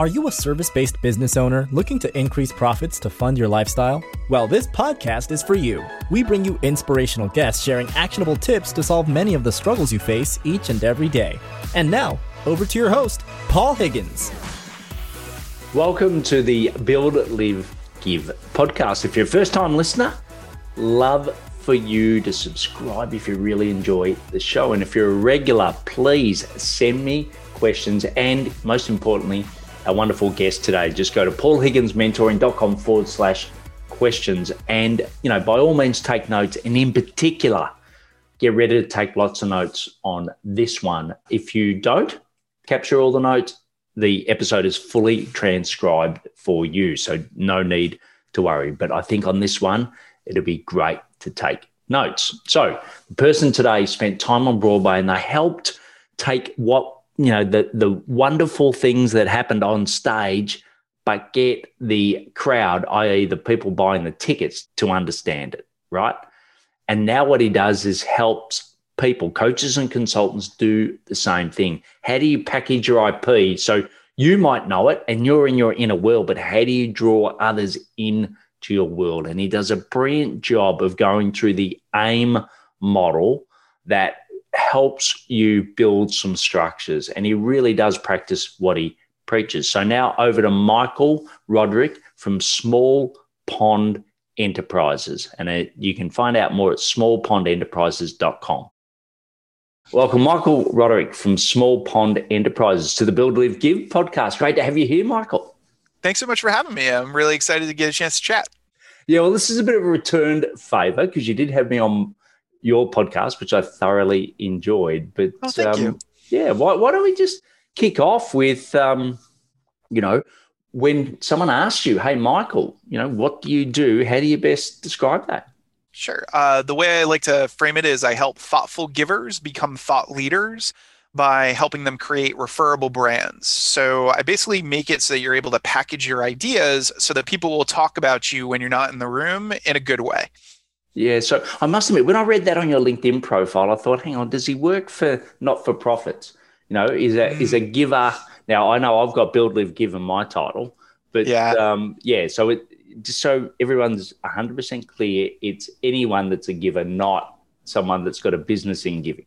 Are you a service based business owner looking to increase profits to fund your lifestyle? Well, this podcast is for you. We bring you inspirational guests sharing actionable tips to solve many of the struggles you face each and every day. And now, over to your host, Paul Higgins. Welcome to the Build, Live, Give podcast. If you're a first time listener, love for you to subscribe if you really enjoy the show. And if you're a regular, please send me questions and most importantly, wonderful guest today. Just go to paulhigginsmentoring.com forward slash questions. And, you know, by all means, take notes. And in particular, get ready to take lots of notes on this one. If you don't capture all the notes, the episode is fully transcribed for you. So no need to worry. But I think on this one, it'll be great to take notes. So the person today spent time on Broadway and they helped take what you know the the wonderful things that happened on stage but get the crowd i.e the people buying the tickets to understand it right? And now what he does is helps people coaches and consultants do the same thing. How do you package your ip so you might know it and you're in your inner world but how do you draw others in to your world? And he does a brilliant job of going through the aim model that helps you build some structures. And he really does practice what he preaches. So now over to Michael Roderick from Small Pond Enterprises. And it, you can find out more at smallpondenterprises.com. Welcome, Michael Roderick from Small Pond Enterprises to the Build, Live, Give podcast. Great to have you here, Michael. Thanks so much for having me. I'm really excited to get a chance to chat. Yeah, well, this is a bit of a returned favor because you did have me on your podcast, which I thoroughly enjoyed. But oh, thank um, you. yeah, why, why don't we just kick off with, um, you know, when someone asks you, hey, Michael, you know, what do you do? How do you best describe that? Sure. Uh, the way I like to frame it is I help thoughtful givers become thought leaders by helping them create referable brands. So I basically make it so that you're able to package your ideas so that people will talk about you when you're not in the room in a good way. Yeah, so I must admit, when I read that on your LinkedIn profile, I thought, hang on, does he work for not for profits? You know, is a mm. is a giver. Now I know I've got Build Live Give in my title, but yeah, um, yeah. So it just so everyone's hundred percent clear, it's anyone that's a giver, not someone that's got a business in giving.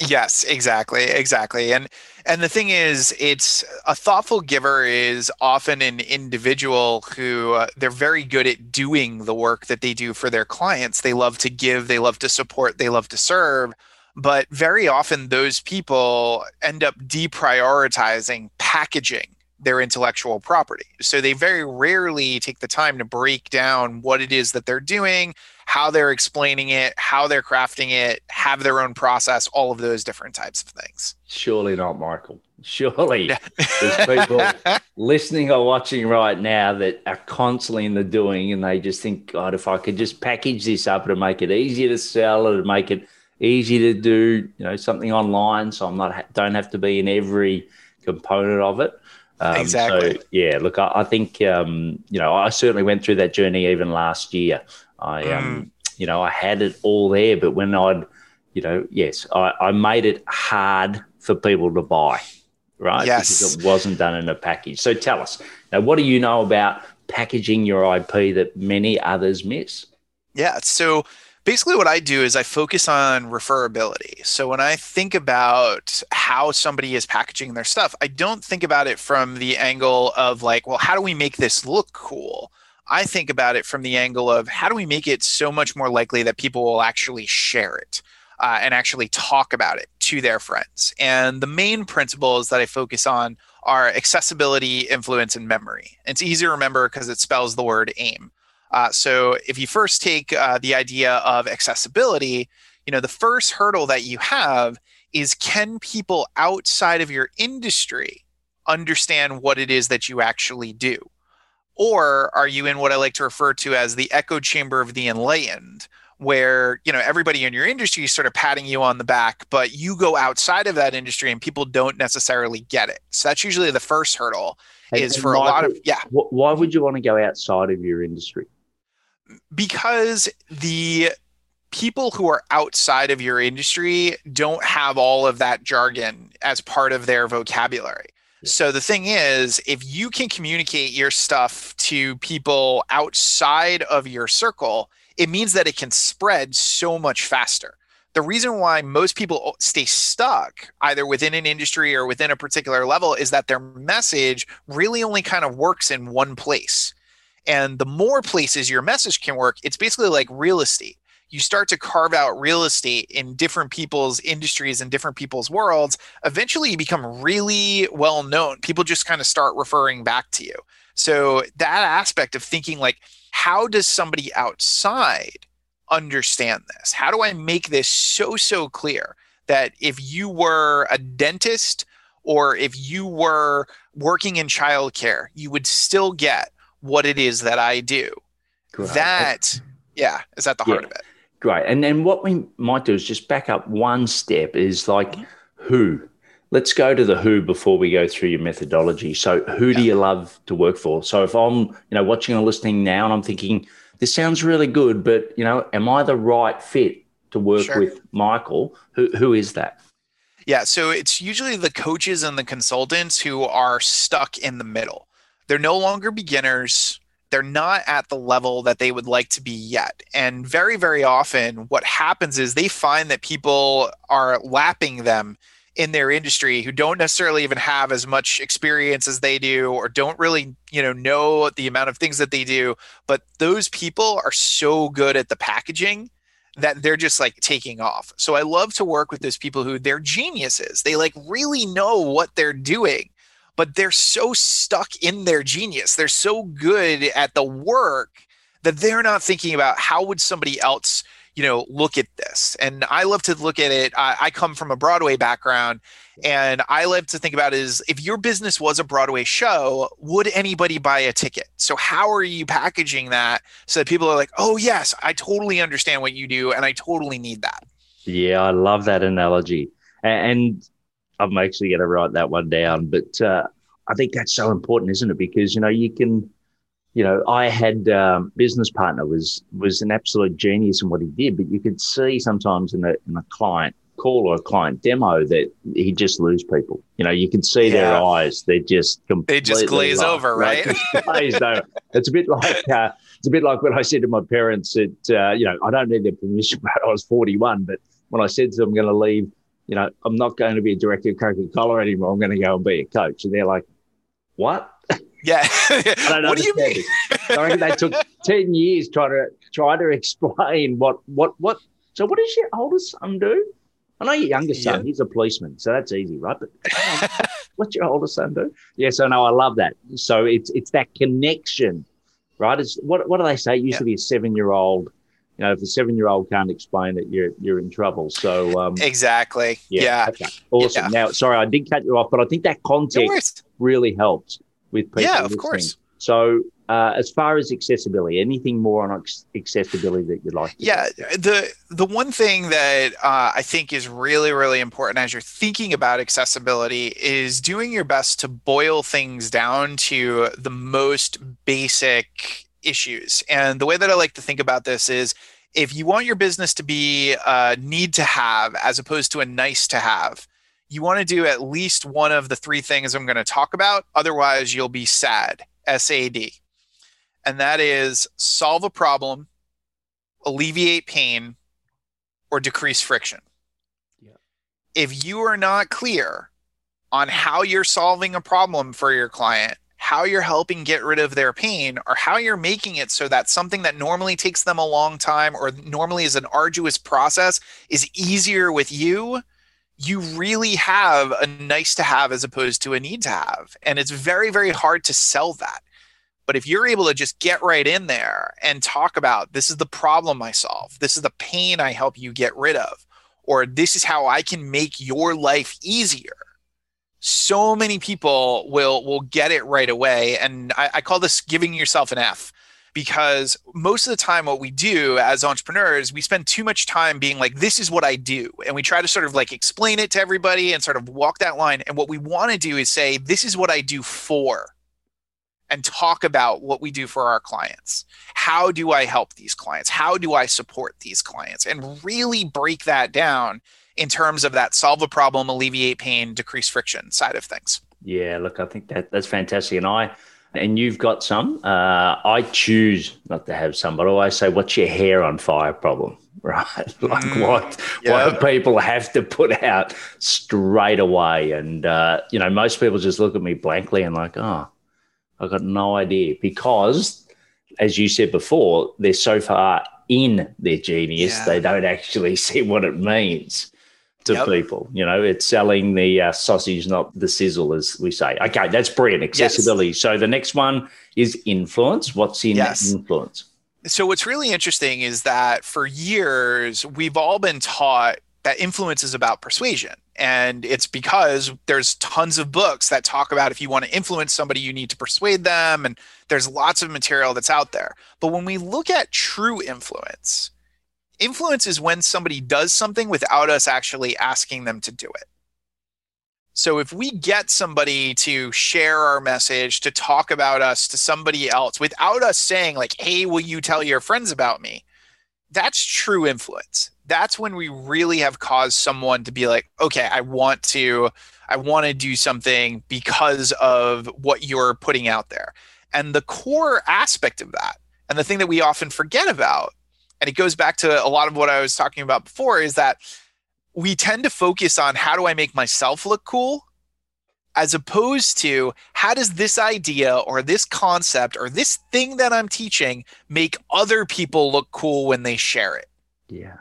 Yes, exactly, exactly. And and the thing is, it's a thoughtful giver is often an individual who uh, they're very good at doing the work that they do for their clients. They love to give, they love to support, they love to serve. But very often, those people end up deprioritizing packaging their intellectual property. So they very rarely take the time to break down what it is that they're doing, how they're explaining it, how they're crafting it, have their own process, all of those different types of things. Surely not, Michael. Surely there's people listening or watching right now that are constantly in the doing and they just think, God, if I could just package this up and make it easier to sell or to make it easy to do, you know, something online so I'm not don't have to be in every component of it. Um, exactly. So, yeah, look, I, I think um, you know I certainly went through that journey even last year. I um, mm. you know I had it all there, but when I'd you know yes, I, I made it hard for people to buy, right? Yes, because it wasn't done in a package. So tell us now, what do you know about packaging your IP that many others miss? Yeah, so basically what I do is I focus on referability. So when I think about how somebody is packaging their stuff, I don't think about it from the angle of like, well, how do we make this look cool? I think about it from the angle of how do we make it so much more likely that people will actually share it uh, and actually talk about it to their friends. And the main principles that I focus on are accessibility, influence, and memory. It's easy to remember because it spells the word aim. Uh, so if you first take uh, the idea of accessibility, you know, the first hurdle that you have is can people outside of your industry understand what it is that you actually do? Or are you in what I like to refer to as the echo chamber of the enlightened, where you know everybody in your industry is sort of patting you on the back, but you go outside of that industry and people don't necessarily get it. So that's usually the first hurdle. Is and for a lot of yeah. Why would you want to go outside of your industry? because the people who are outside of your industry don't have all of that jargon as part of their vocabulary. So the thing is, if you can communicate your stuff to people outside of your circle, it means that it can spread so much faster. The reason why most people stay stuck either within an industry or within a particular level is that their message really only kind of works in one place. And the more places your message can work, it's basically like real estate you start to carve out real estate in different people's industries and different people's worlds, eventually you become really well known. People just kind of start referring back to you. So that aspect of thinking like, how does somebody outside understand this? How do I make this so, so clear that if you were a dentist or if you were working in childcare, you would still get what it is that I do? That, yeah, is at the heart yeah. of it. Great. And then what we might do is just back up one step is like mm-hmm. who. Let's go to the who before we go through your methodology. So who yeah. do you love to work for? So if I'm, you know, watching or listening now and I'm thinking, this sounds really good, but you know, am I the right fit to work sure. with Michael? Who who is that? Yeah, so it's usually the coaches and the consultants who are stuck in the middle. They're no longer beginners they're not at the level that they would like to be yet. And very, very often, what happens is they find that people are lapping them in their industry who don't necessarily even have as much experience as they do or don't really you know know the amount of things that they do. But those people are so good at the packaging that they're just like taking off. So i love to work with those people who they're geniuses. They like really know what they're doing but they're so stuck in their genius. They're so good at the work that they're not thinking about how would somebody else you know look at this. And i love to look at it I, I, come from a broadway background and i love to think about is if your business was a broadway show would anybody buy a ticket? So how are you packaging that so that people are like oh yes i totally understand what you do and i totally need that. Yeah i love that analogy. And I'm actually going to write that one down. But uh, I think that's so important, isn't it? Because you know you can, you know, I had um, business partner was was an absolute genius in what he did, but you could see sometimes in a in a client call or a client demo that he just lose people. You know, you can see yeah. their eyes; they just they just glaze lost, over, right? glaze over. It's a bit like. Uh, it's a bit like when I said to my parents that, uh, you know, I don't need their permission, but I was 41. But when I said to them, I'm going to leave you know, I'm not going to be a director of Coca Cola anymore. I'm going to go and be a coach. And they're like, what? Yeah. I don't what do you mean? I reckon they took 10 years trying to try to explain what, what, what. So, what does your oldest son do? I know your youngest son, yeah. he's a policeman, so that's easy, right? But what's your oldest son do? Yeah, so no, I love that. So it's it's that connection, right? It's what what do they say? It used yeah. to be a seven year old you know, if a seven year old can't explain it, you're you're in trouble. So um, exactly, yeah, yeah. Okay. awesome. Yeah. Now, sorry, I did cut you off, but I think that context really helps with people. Yeah, of listening. course. So, uh, as far as accessibility, anything more on accessibility that you'd like? yeah, the the one thing that uh, I think is really really important as you're thinking about accessibility is doing your best to boil things down to the most basic issues. And the way that I like to think about this is if you want your business to be a need to have as opposed to a nice to have, you want to do at least one of the three things I'm going to talk about. Otherwise, you'll be sad, S A D. And that is solve a problem, alleviate pain, or decrease friction. Yeah. If you are not clear on how you're solving a problem for your client, how you're helping get rid of their pain or how you're making it so that something that normally takes them a long time or normally is an arduous process is easier with you you really have a nice to have as opposed to a need to have. And it's very very hard to sell that. But if you're able to just get right in there and talk about this is the problem i solve. This is the pain i help you get rid of or this is how i can make your life easier so many people will will get it right away. And I, I, call this giving yourself an f because most of the time what we do as entrepreneurs we spend too much time being like this is what i do. And we try to sort of like explain it to everybody and sort of walk that line. And what we want to do is say this is what i do for and talk about what we do for our clients. How do i help these clients? How do i support these clients? And really break that down in terms of that solve a problem, alleviate pain, decrease friction side of things. Yeah, look, I think that that's fantastic, and I and you've got some. Uh, I choose not to have some, but I always say, "What's your hair on fire problem?" Right? like mm, what yeah. what people have to put out straight away, and uh, you know, most people just look at me blankly and like, "Oh, I've got no idea," because, as you said before, they're so far in their genius yeah. they don't actually see what it means to yep. people. You know, it's selling the uh, sausage, not the sizzle, as we say. Okay, that's brilliant. Accessibility. Yes. So the next one is influence. What's in yes. influence? So what's really interesting is that for years we've all been taught that influence is about persuasion. And it's because there's tons of books that talk about if you want to influence somebody, you need to persuade them. And there's lots of material that's out there. But when we look at true influence, influence is when somebody does something without us actually asking them to do it. So if we get somebody to share our message, to talk about us to somebody else without us saying, like, hey, will you tell your friends about me? That's true influence. That's when we really have caused someone to be like, okay, I want to, I want to do something because of what you're putting out there. And the core aspect of that, and the thing that we often forget about and it goes back to a lot of what I was talking about before is that we tend to focus on how do I make myself look cool as opposed to how does this idea or this concept or this thing that I'm teaching make other people look cool when they share it. Yeah.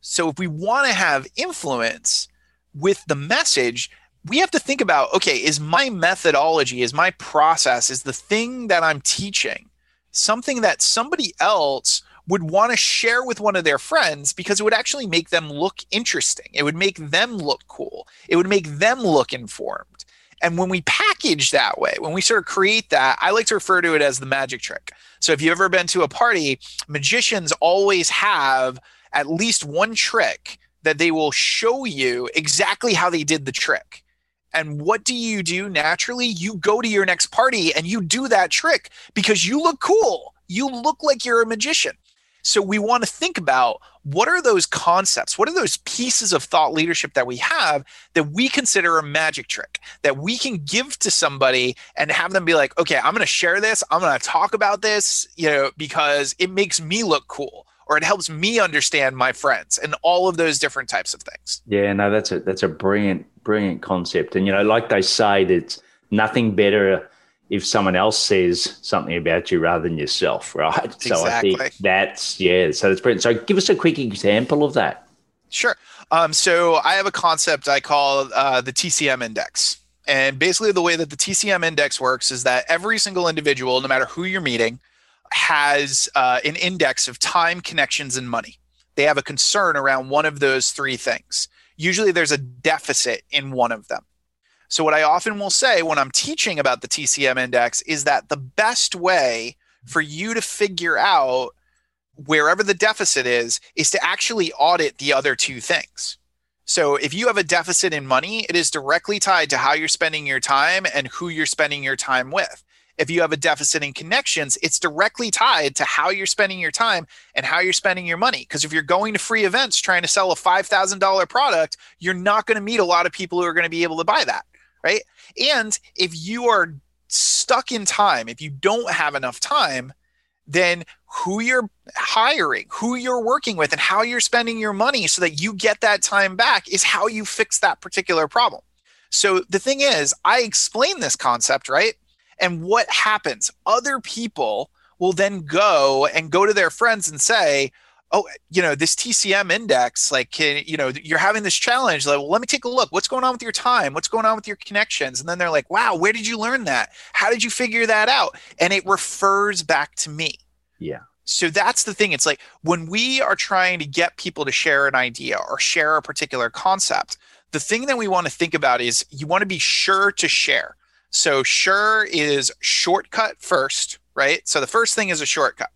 So if we want to have influence with the message, we have to think about okay, is my methodology, is my process, is the thing that I'm teaching something that somebody else would want to share with one of their friends because it would actually make them look interesting. It would make them look cool. It would make them look informed. And when we package that way, when we sort of create that, I like to refer to it as the magic trick. So if you've ever been to a party, magicians always have at least one trick that they will show you exactly how they did the trick. And what do you do naturally? You go to your next party and you do that trick because you look cool. You look like you're a magician. So we want to think about what are those concepts? What are those pieces of thought leadership that we have that we consider a magic trick that we can give to somebody and have them be like, okay, I'm going to share this. I'm going to talk about this, you know, because it makes me look cool or it helps me understand my friends and all of those different types of things. Yeah, no, that's a that's a brilliant brilliant concept. And you know, like they say, that nothing better if someone else says something about you rather than yourself, right? Exactly. So I think that's yeah. So that's brilliant. So give us a quick example of that. Sure. Um, so I have a concept I call uh, the TCM index. And basically, the way that the TCM index works is that every single individual, no matter who you're meeting, has uh, an index of time, connections, and money. They have a concern around one of those three things. Usually, there's a deficit in one of them. So, what I often will say when I'm teaching about the TCM index is that the best way for you to figure out wherever the deficit is, is to actually audit the other two things. So, if you have a deficit in money, it is directly tied to how you're spending your time and who you're spending your time with. If you have a deficit in connections, it's directly tied to how you're spending your time and how you're spending your money. Because if you're going to free events trying to sell a $5,000 product, you're not going to meet a lot of people who are going to be able to buy that right? And if you are stuck in time, if you don't have enough time, then who you're hiring, who you're working with, and how you're spending your money so that you get that time back is how you fix that particular problem. So the thing is, I explain this concept, right? And what happens? Other people will then go and go to their friends and say, oh, you know, this TCM index, like, can, you know, you're having this challenge. Like, well, let me take a look. What's going on with your time? What's going on with your connections? And then they're like, wow, where did you learn that? How did you figure that out? And it refers back to me. Yeah. So that's the thing. It's like when we are trying to get people to share an idea or share a particular concept, the thing that we want to think about is you want to be sure to share. So, sure is shortcut first, right? So, the first thing is a shortcut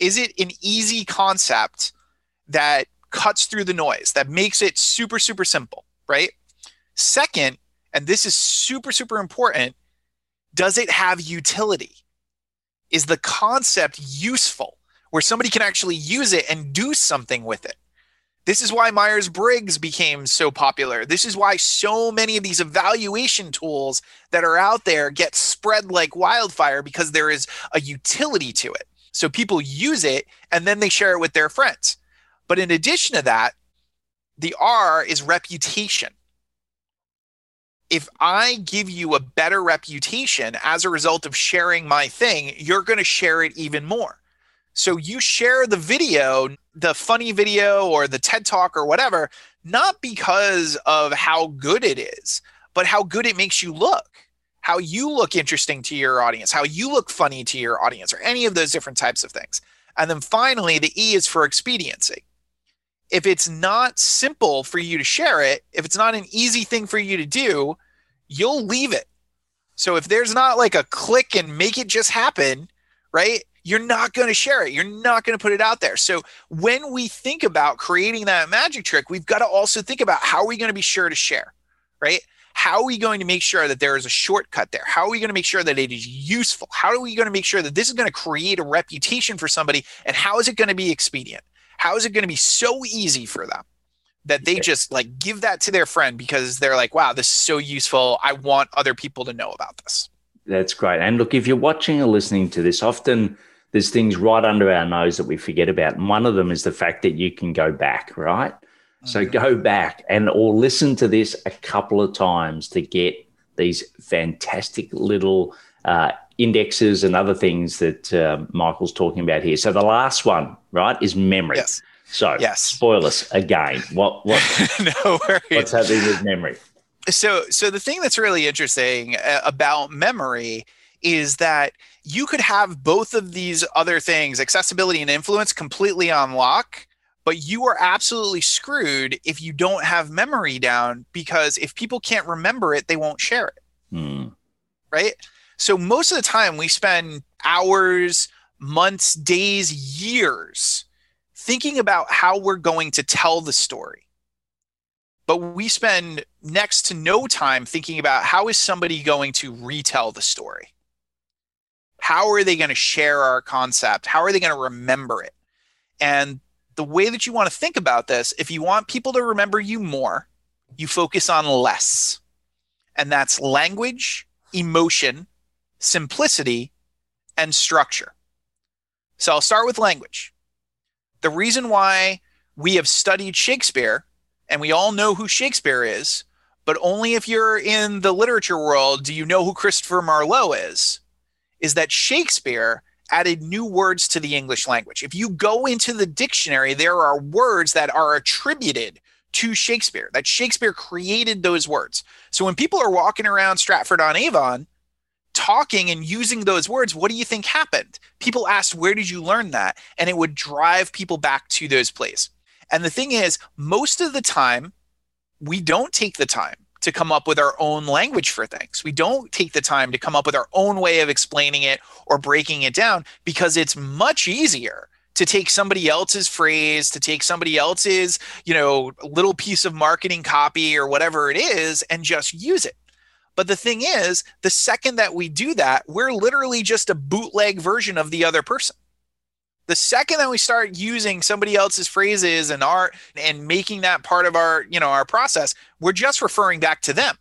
is it an easy concept that cuts through the noise, that makes it super, super simple, right? Second, and this is super, super important, does it have utility? Is the concept useful where somebody can actually use it and do something with it? This is why Myers Briggs became so popular. This is why so many of these evaluation tools that are out there get spread like wildfire because there is a utility to it. So people use it and then they share it with their friends. But in addition to that, the R is reputation. If I give you a better reputation as a result of sharing my thing, you're going to share it even more. So you share the video, the funny video or the TED talk or whatever, not because of how good it is, but how good it makes you look, how you look interesting to your audience, how you look funny to your audience, or any of those different types of things. And then finally, the E is for expediency. If it's not simple for you to share it, if it's not an easy thing for you to do, you'll leave it. So if there's not like a click and make it just happen, right? you're not going to share it. You're not going to put it out there. So when we think about creating that magic trick, we've got to also think about how are we going to be sure to share, right? How are we going to make sure that there is a shortcut there? How are we going to make sure that it is useful? How are we going to make sure that this is going to create a reputation for somebody? And how is it going to be expedient? How is it going to be so easy for them that they just like give that to their friend because they're like, wow, this is so useful. I want other people to know about this. That's great. And look, if you're watching or listening to this, often there's things right under our nose that we forget about. And one of them is the fact that you can go back, right? So go back and or listen to this a couple of times to get these fantastic little uh, indexes and other things that uh, Michael's talking about here. So the last one, right, is memory. Yes. So yes. spoilers again. What what no worries. what's happening with memory? So so the thing that's really interesting uh, about memory is that you could have both of these other things, accessibility and influence, completely on lock, but you are absolutely screwed if you don't have memory down because if people can't remember it, they won't share it. Mm. Right? So most of the time we spend hours, months, days, years thinking about how we're going to tell the story. But we spend next to no time thinking about how is somebody going to retell the story how are they going to share our concept? How are they going to remember it? And the way that you want to think about this, if you want people to remember you more, you focus on less. And that's language, emotion, simplicity, and structure. So I'll start with language. The reason why we have studied Shakespeare, and we all know who Shakespeare is, but only if you're in the literature world do you know who Christopher Marlowe is is that Shakespeare added new words to the English language. If you go into the dictionary, there are words that are attributed to Shakespeare, that Shakespeare created those words. So when people are walking around Stratford on Avon talking and using those words, what do you think happened? People asked, Where did you learn that? And it would drive people back to those places. And the thing is, most of the time, we don't take the time to come up with our own language for things. We don't take the time to come up with our own way of explaining it or breaking it down because it's much easier to take somebody else's phrase, to take somebody else's, you know, little piece of marketing copy or whatever it is and just use it. But the thing is, the second that we do that, we're literally just a bootleg version of the other person the second that we start using somebody else's phrases and art and making that part of our you know our process we're just referring back to them.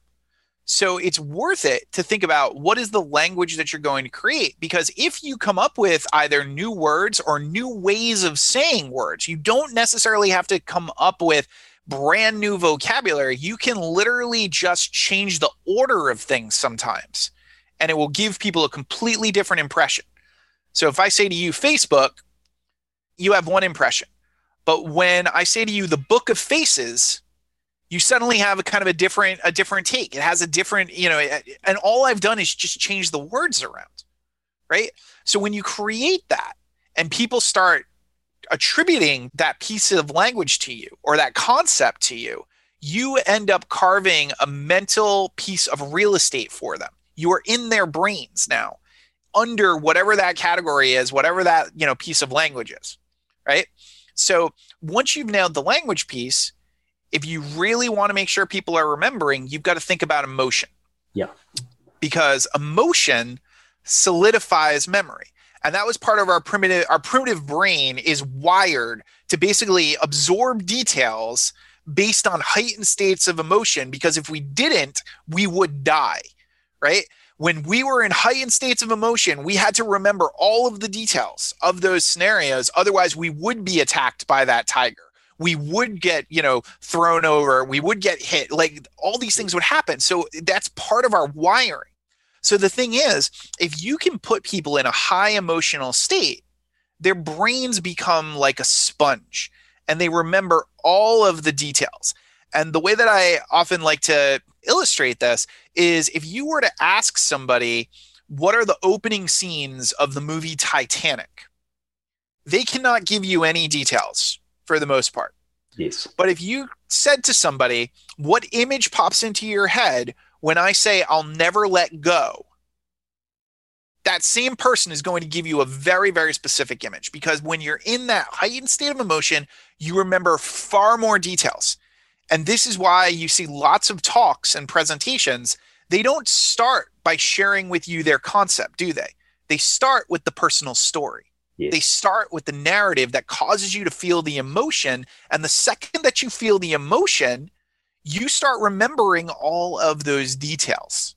So it's worth it to think about what is the language that you're going to create because if you come up with either new words or new ways of saying words you don't necessarily have to come up with brand new vocabulary. You can literally just change the order of things sometimes and it will give people a completely different impression. So if i say to you facebook you have one impression. But when I say to you the book of faces, you suddenly have a kind of a different a different take. It has a different, you know, and all I've done is just change the words around. Right? So when you create that and people start attributing that piece of language to you or that concept to you, you end up carving a mental piece of real estate for them. You are in their brains now under whatever that category is, whatever that, you know, piece of language is right? So once you've nailed the language piece, if you really want to make sure people are remembering, you've got to think about emotion. Yeah. Because emotion solidifies memory. And that was part of our primitive our primitive brain is wired to basically absorb details based on heightened states of emotion because if we didn't, we would die, right? When we were in heightened states of emotion, we had to remember all of the details of those scenarios. Otherwise, we would be attacked by that tiger. We would get, you know, thrown over. We would get hit. Like all these things would happen. So that's part of our wiring. So the thing is, if you can put people in a high emotional state, their brains become like a sponge and they remember all of the details. And the way that I often like to illustrate this is if you were to ask somebody, what are the opening scenes of the movie Titanic? They cannot give you any details for the most part. Yes. But if you said to somebody, what image pops into your head when I say I'll never let go, that same person is going to give you a very, very specific image because when you're in that heightened state of emotion, you remember far more details. And this is why you see lots of talks and presentations. They don't start by sharing with you their concept, do they? They start with the personal story. They start with the narrative that causes you to feel the emotion. And the second that you feel the emotion, you start remembering all of those details.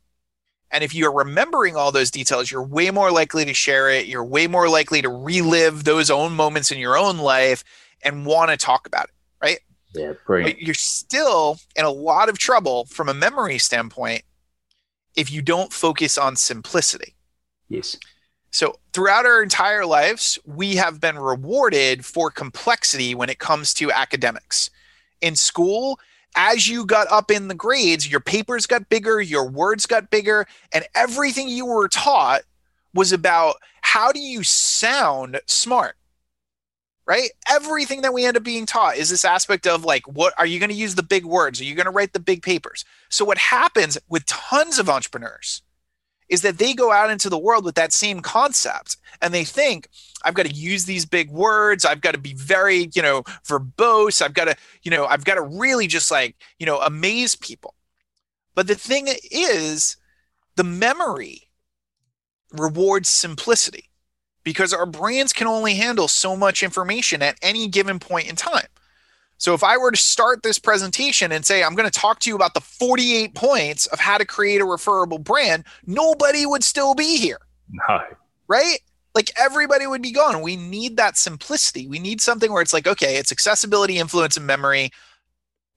And if you're remembering all those details, you're way more likely to share it. You're way more likely to relive those own moments in your own life and want to talk about it, right? Yeah, great. But you're still in a lot of trouble from a memory standpoint if you don't focus on simplicity. Yes. So, throughout our entire lives, we have been rewarded for complexity when it comes to academics. In school, as you got up in the grades, your papers got bigger, your words got bigger, and everything you were taught was about how do you sound smart? Right? Everything that we end up being taught is this aspect of like, what are you going to use the big words? Are you going to write the big papers? So, what happens with tons of entrepreneurs is that they go out into the world with that same concept and they think i've got to use these big words i've got to be very you know verbose i've got to you know i've got to really just like you know amaze people but the thing is the memory rewards simplicity because our brains can only handle so much information at any given point in time so if I were to start this presentation and say, I'm going to talk to you about the 48 points of how to create a referable brand, nobody would still be here. No. Right? Like everybody would be gone. We need that simplicity. We need something where it's like, okay, it's accessibility, influence, and memory.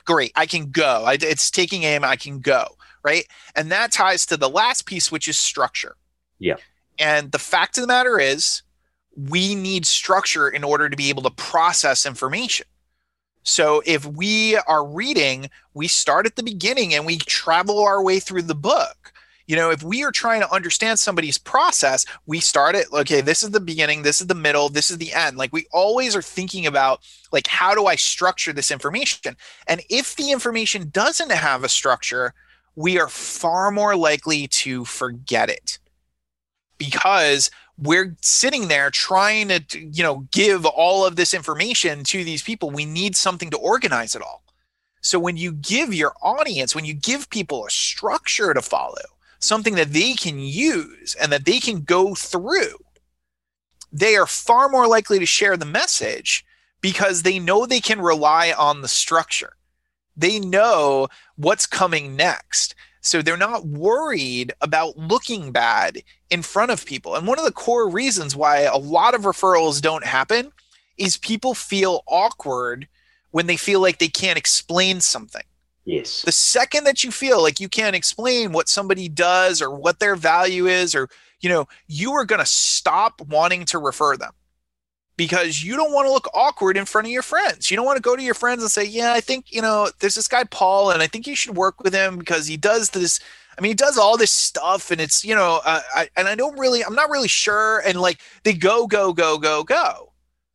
Great. I can go. I, it's taking aim. I can go. Right. And that ties to the last piece, which is structure. Yeah. And the fact of the matter is, we need structure in order to be able to process information so if we are reading, we start at the beginning and we travel our way through the book. You know, if we are trying to understand somebody's process, we start it, okay, this is the beginning, this is the middle, this is the end. Like we always are thinking about like how do I structure this information? And if the information doesn't have a structure, we are far more likely to forget it because we're sitting there trying to you know give all of this information to these people. We need something to organize it all. So when you give your audience when you give people a structure to follow something that they can use and that they can go through they are far more likely to share the message because they know they can rely on the structure. They know what's coming next so they're not worried about looking bad in front of people. And one of the core reasons why a lot of referrals don't happen is people feel awkward when they feel like they can't explain something. Yes. The second that you feel like you can't explain what somebody does or what their value is, or, you know, you are going to stop wanting to refer them because you don't want to look awkward in front of your friends. You don't want to go to your friends and say, "Yeah, I think you know there's this guy Paul, and I think you should work with him because he does this." I mean, he does all this stuff, and it's you know, uh, I, and I don't really, I'm not really sure, and like they go, go, go, go, go,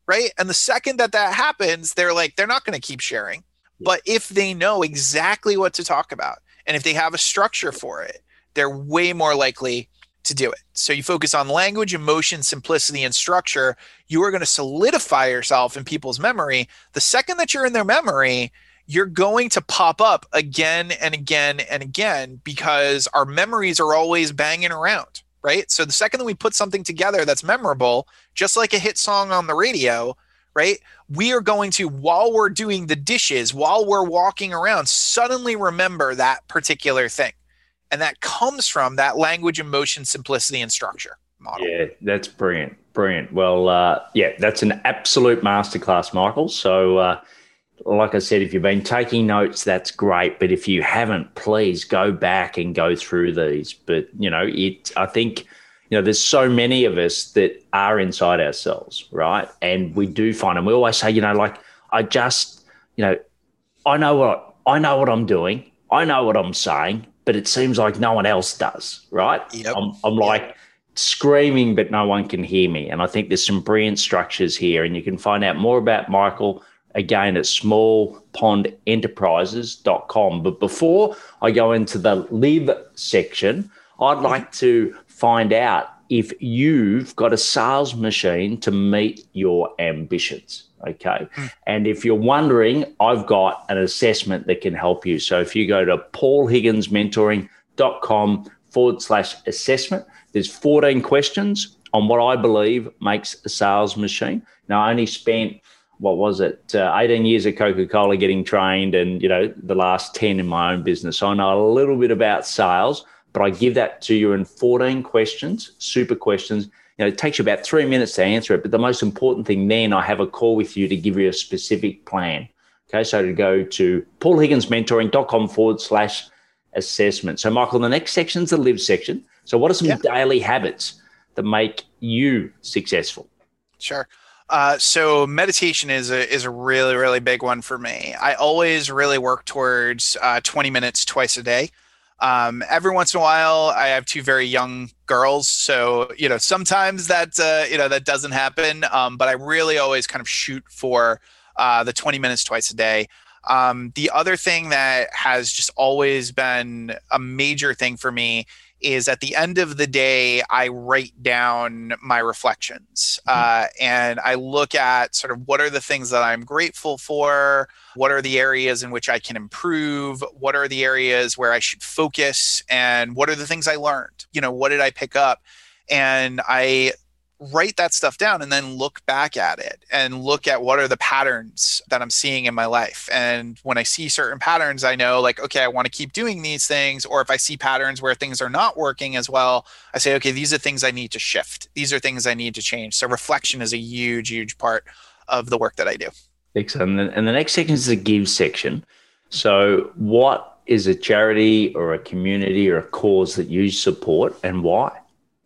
right? And the second that that happens, they're like, they're not going to keep sharing. But if they know exactly what to talk about, and if they have a structure for it, they're way more likely to do it. So you focus on language, emotion, simplicity, and structure. You are going to solidify yourself in people's memory. The second that you're in their memory, you're going to pop up again and again and again because our memories are always banging around, right? So the second that we put something together that's memorable, just like a hit song on the radio, right? We are going to, while we're doing the dishes, while we're walking around, suddenly remember that particular thing. And that comes from that language, emotion, simplicity, and structure model. Yeah, that's brilliant. Brilliant. Well, uh, yeah, that's an absolute masterclass, Michael. So, uh, like I said, if you've been taking notes, that's great. But if you haven't, please go back and go through these. But you know, it. I think you know, there's so many of us that are inside ourselves, right? And we do find, and we always say, you know, like I just, you know, I know what I know what I'm doing, I know what I'm saying, but it seems like no one else does, right? Yep. I'm, I'm like screaming, but no one can hear me. And I think there's some brilliant structures here, and you can find out more about Michael again at smallpondenterprises.com. But before I go into the live section, I'd mm-hmm. like to find out if you've got a sales machine to meet your ambitions. Okay. Mm. And if you're wondering, I've got an assessment that can help you. So if you go to paulhigginsmentoring.com forward slash assessment, there's 14 questions on what I believe makes a sales machine. Now, I only spent what was it, uh, 18 years at Coca Cola getting trained, and you know the last 10 in my own business. So I know a little bit about sales, but I give that to you in 14 questions, super questions. You know, it takes you about three minutes to answer it, but the most important thing then, I have a call with you to give you a specific plan. Okay, so to go to paulhigginsmentoring.com forward slash assessment. So, Michael, the next section is the live section. So, what are some yeah. daily habits that make you successful? Sure. Uh, so meditation is a is a really really big one for me. I always really work towards uh, 20 minutes twice a day. Um, every once in a while, I have two very young girls, so you know sometimes that uh, you know that doesn't happen. Um, but I really always kind of shoot for uh, the 20 minutes twice a day. Um, the other thing that has just always been a major thing for me is at the end of the day, I write down my reflections mm-hmm. uh, and I look at sort of what are the things that I'm grateful for, what are the areas in which I can improve, what are the areas where I should focus, and what are the things I learned. You know, what did I pick up? And I write that stuff down and then look back at it and look at what are the patterns that I'm seeing in my life. And when I see certain patterns, I know like, okay, I want to keep doing these things. Or if I see patterns where things are not working as well, I say, okay, these are things I need to shift. These are things I need to change. So reflection is a huge, huge part of the work that I do. Excellent. And the next section is the give section. So, what is a charity or a community or a cause that you support and why?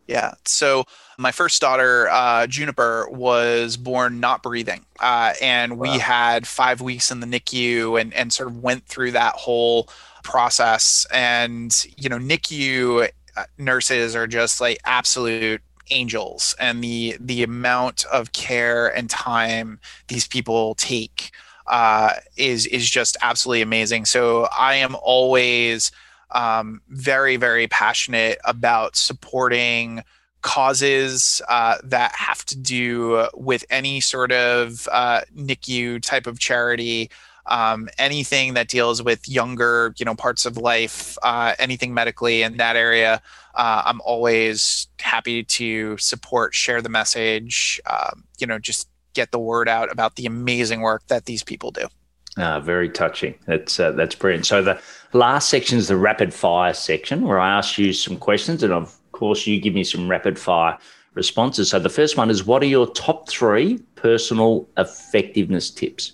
Yeah. So, my first daughter, uh, Juniper, was born not breathing. Uh, and wow. we had five weeks in the NICU and, and sort of went through that whole process. And, you know, NICU uh, nurses are just like absolute angels and the the amount of care and time these people take uh, is is just absolutely amazing. So I am always um, very very passionate about supporting causes uh, that have to do with any sort of uh, NICU type of charity, um, anything that deals with younger, you know, parts of life, uh, anything medically in that area. Uh, I'm always happy to support, share the message, um, you know, just get the word out about the amazing work that these people do. Uh, very touching. That's uh, that's brilliant. So the last section is the rapid fire section, where I ask you some questions, and I've course, you give me some rapid fire responses. So the first one is what are your top three personal effectiveness tips?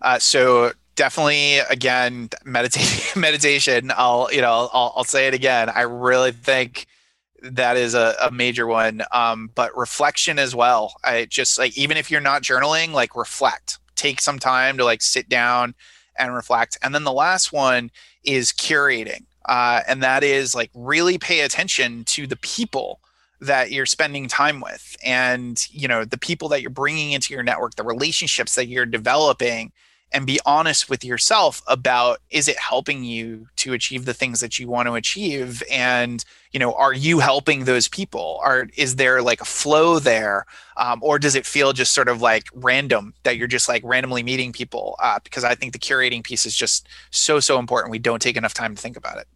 Uh, so definitely again meditation meditation i'll you know I'll, I'll say it again i really think that is a, a major one um, but reflection as well i just like even if you're not journaling like reflect take some time to like sit down and reflect. And then the last one is curating uh, and that is like really pay attention to the people that you're spending time with and you know the people that you're bringing into your network the relationships that you're developing and be honest with yourself about is it helping you to achieve the things that you want to achieve? And you know are you helping those people? Are is there like a flow there? Um, or does it feel just sort of like random that you're just like randomly meeting people? Uh, because i think the curating piece is just so so important. We don't take enough time to think about it.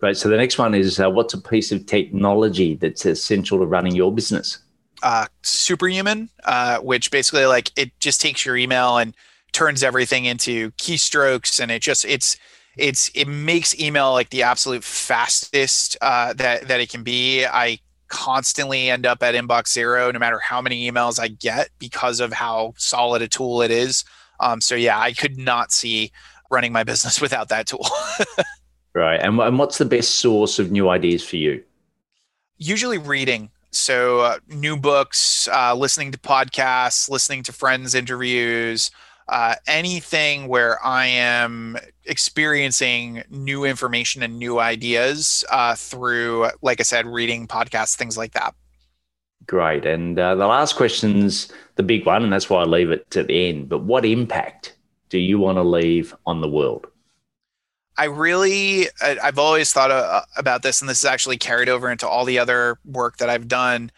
Right So the next one is uh, what's a piece of technology that's essential to running your business? Uh, Superhuman, uh, which basically like it just takes your email and turns everything into keystrokes, and it just it's it's it makes email like the absolute fastest uh, that that it can be. I constantly end up at inbox zero no matter how many emails I get because of how solid a tool it is. Um, so yeah, I could not see running my business without that tool. right. And, and what's the best source of new ideas for you? Usually reading. So uh, new books, uh, listening to podcasts, listening to friends' interviews, uh, anything where I am experiencing new information and new ideas uh, through, like I said, reading podcasts, things like that. Great. And uh, the last question's the big one, and that's why I leave it to the end. But what impact do you want to leave on the world? I really, I've always thought uh, about this, and this is actually carried over into all the other work that I've done.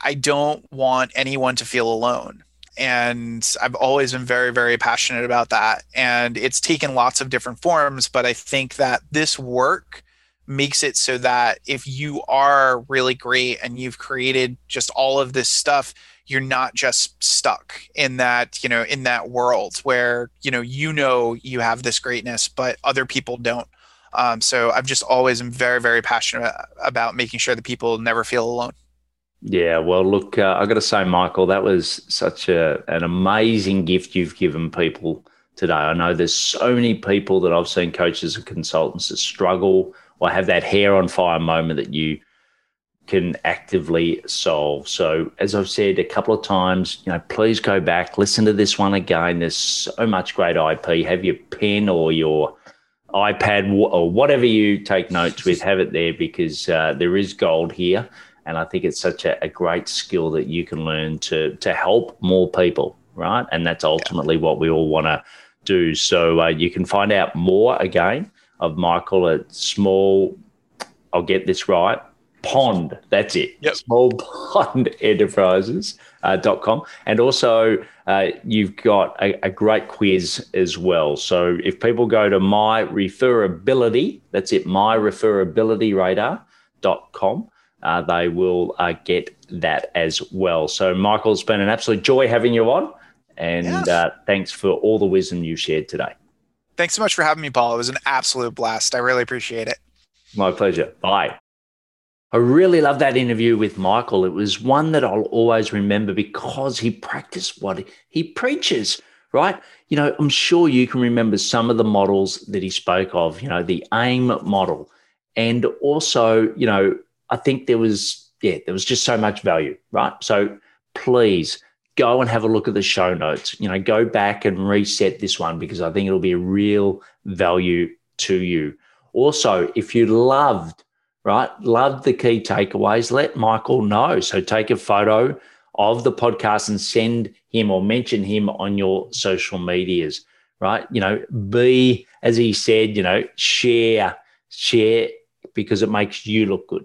I don't want anyone to feel alone and I've always been very, very passionate about that. And it's taken lots of different forms, but I think that this work makes it so that if you are really great and you've created just all of this stuff, you're not just stuck in that, you know, in that world where, you know, you know you have this greatness, but other people don't. Um, so I've just always been very, very passionate about making sure that people never feel alone. Yeah, well, look, uh, I got to say, Michael, that was such a, an amazing gift you've given people today. I know there's so many people that I've seen coaches and consultants that struggle or have that hair on fire moment that you can actively solve. So, as I've said a couple of times, you know, please go back, listen to this one again. There's so much great IP. Have your pen or your iPad or whatever you take notes with, have it there because uh, there is gold here. And I think it's such a, a great skill that you can learn to to help more people, right? And that's ultimately what we all want to do. So uh, you can find out more again of Michael at small. I'll get this right. Pond. That's it. Yep. Small Pond Enterprises. Uh, dot com. And also, uh, you've got a, a, great quiz as well. So if people go to my referability, that's it, my referability radar.com, uh, they will uh, get that as well. So, Michael, it's been an absolute joy having you on. And yeah. uh, thanks for all the wisdom you shared today. Thanks so much for having me, Paul. It was an absolute blast. I really appreciate it. My pleasure. Bye. I really love that interview with Michael. It was one that I'll always remember because he practiced what he preaches, right? You know, I'm sure you can remember some of the models that he spoke of, you know, the AIM model. And also, you know, I think there was, yeah, there was just so much value, right? So please go and have a look at the show notes. You know, go back and reset this one because I think it'll be a real value to you. Also, if you loved, right, loved the key takeaways, let Michael know. So take a photo of the podcast and send him or mention him on your social medias, right? You know, be, as he said, you know, share, share because it makes you look good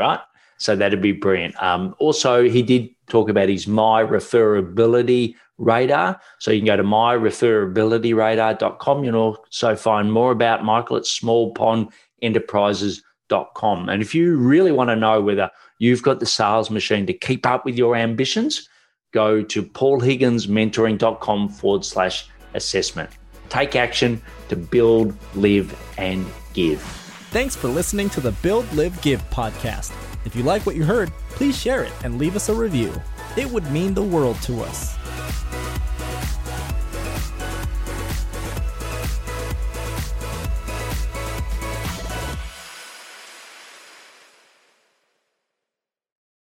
right? So that'd be brilliant. Um, also, he did talk about his My Referability Radar. So you can go to myreferabilityradar.com. You can also find more about Michael at smallpondenterprises.com. And if you really want to know whether you've got the sales machine to keep up with your ambitions, go to paulhigginsmentoring.com forward slash assessment. Take action to build, live, and give. Thanks for listening to the Build, Live, Give podcast. If you like what you heard, please share it and leave us a review. It would mean the world to us.